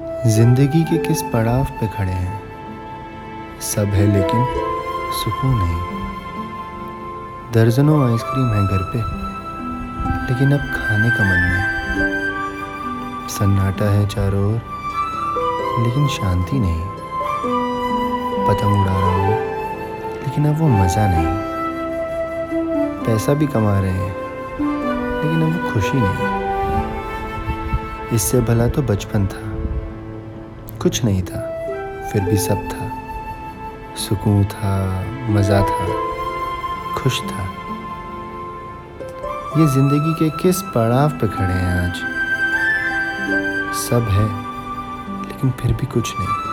ज़िंदगी के किस पड़ाव पे खड़े हैं? सब है लेकिन सुकून नहीं। दर्जनों आइसक्रीम है घर पे, लेकिन अब खाने का मन नहीं। सन्नाटा है चारों ओर, लेकिन शांति नहीं। पतंग उड़ा रहा हूँ, लेकिन अब वो मज़ा नहीं। पैसा भी कमा रहे हैं, लेकिन अब वो खुशी नहीं। इससे भला तो बचपन था। कुछ नहीं था, फिर भी सब था। सुकून था, मज़ा था, खुश था। ये ज़िंदगी के किस पड़ाव पे खड़े हैं आज? सब है, लेकिन फिर भी कुछ नहीं।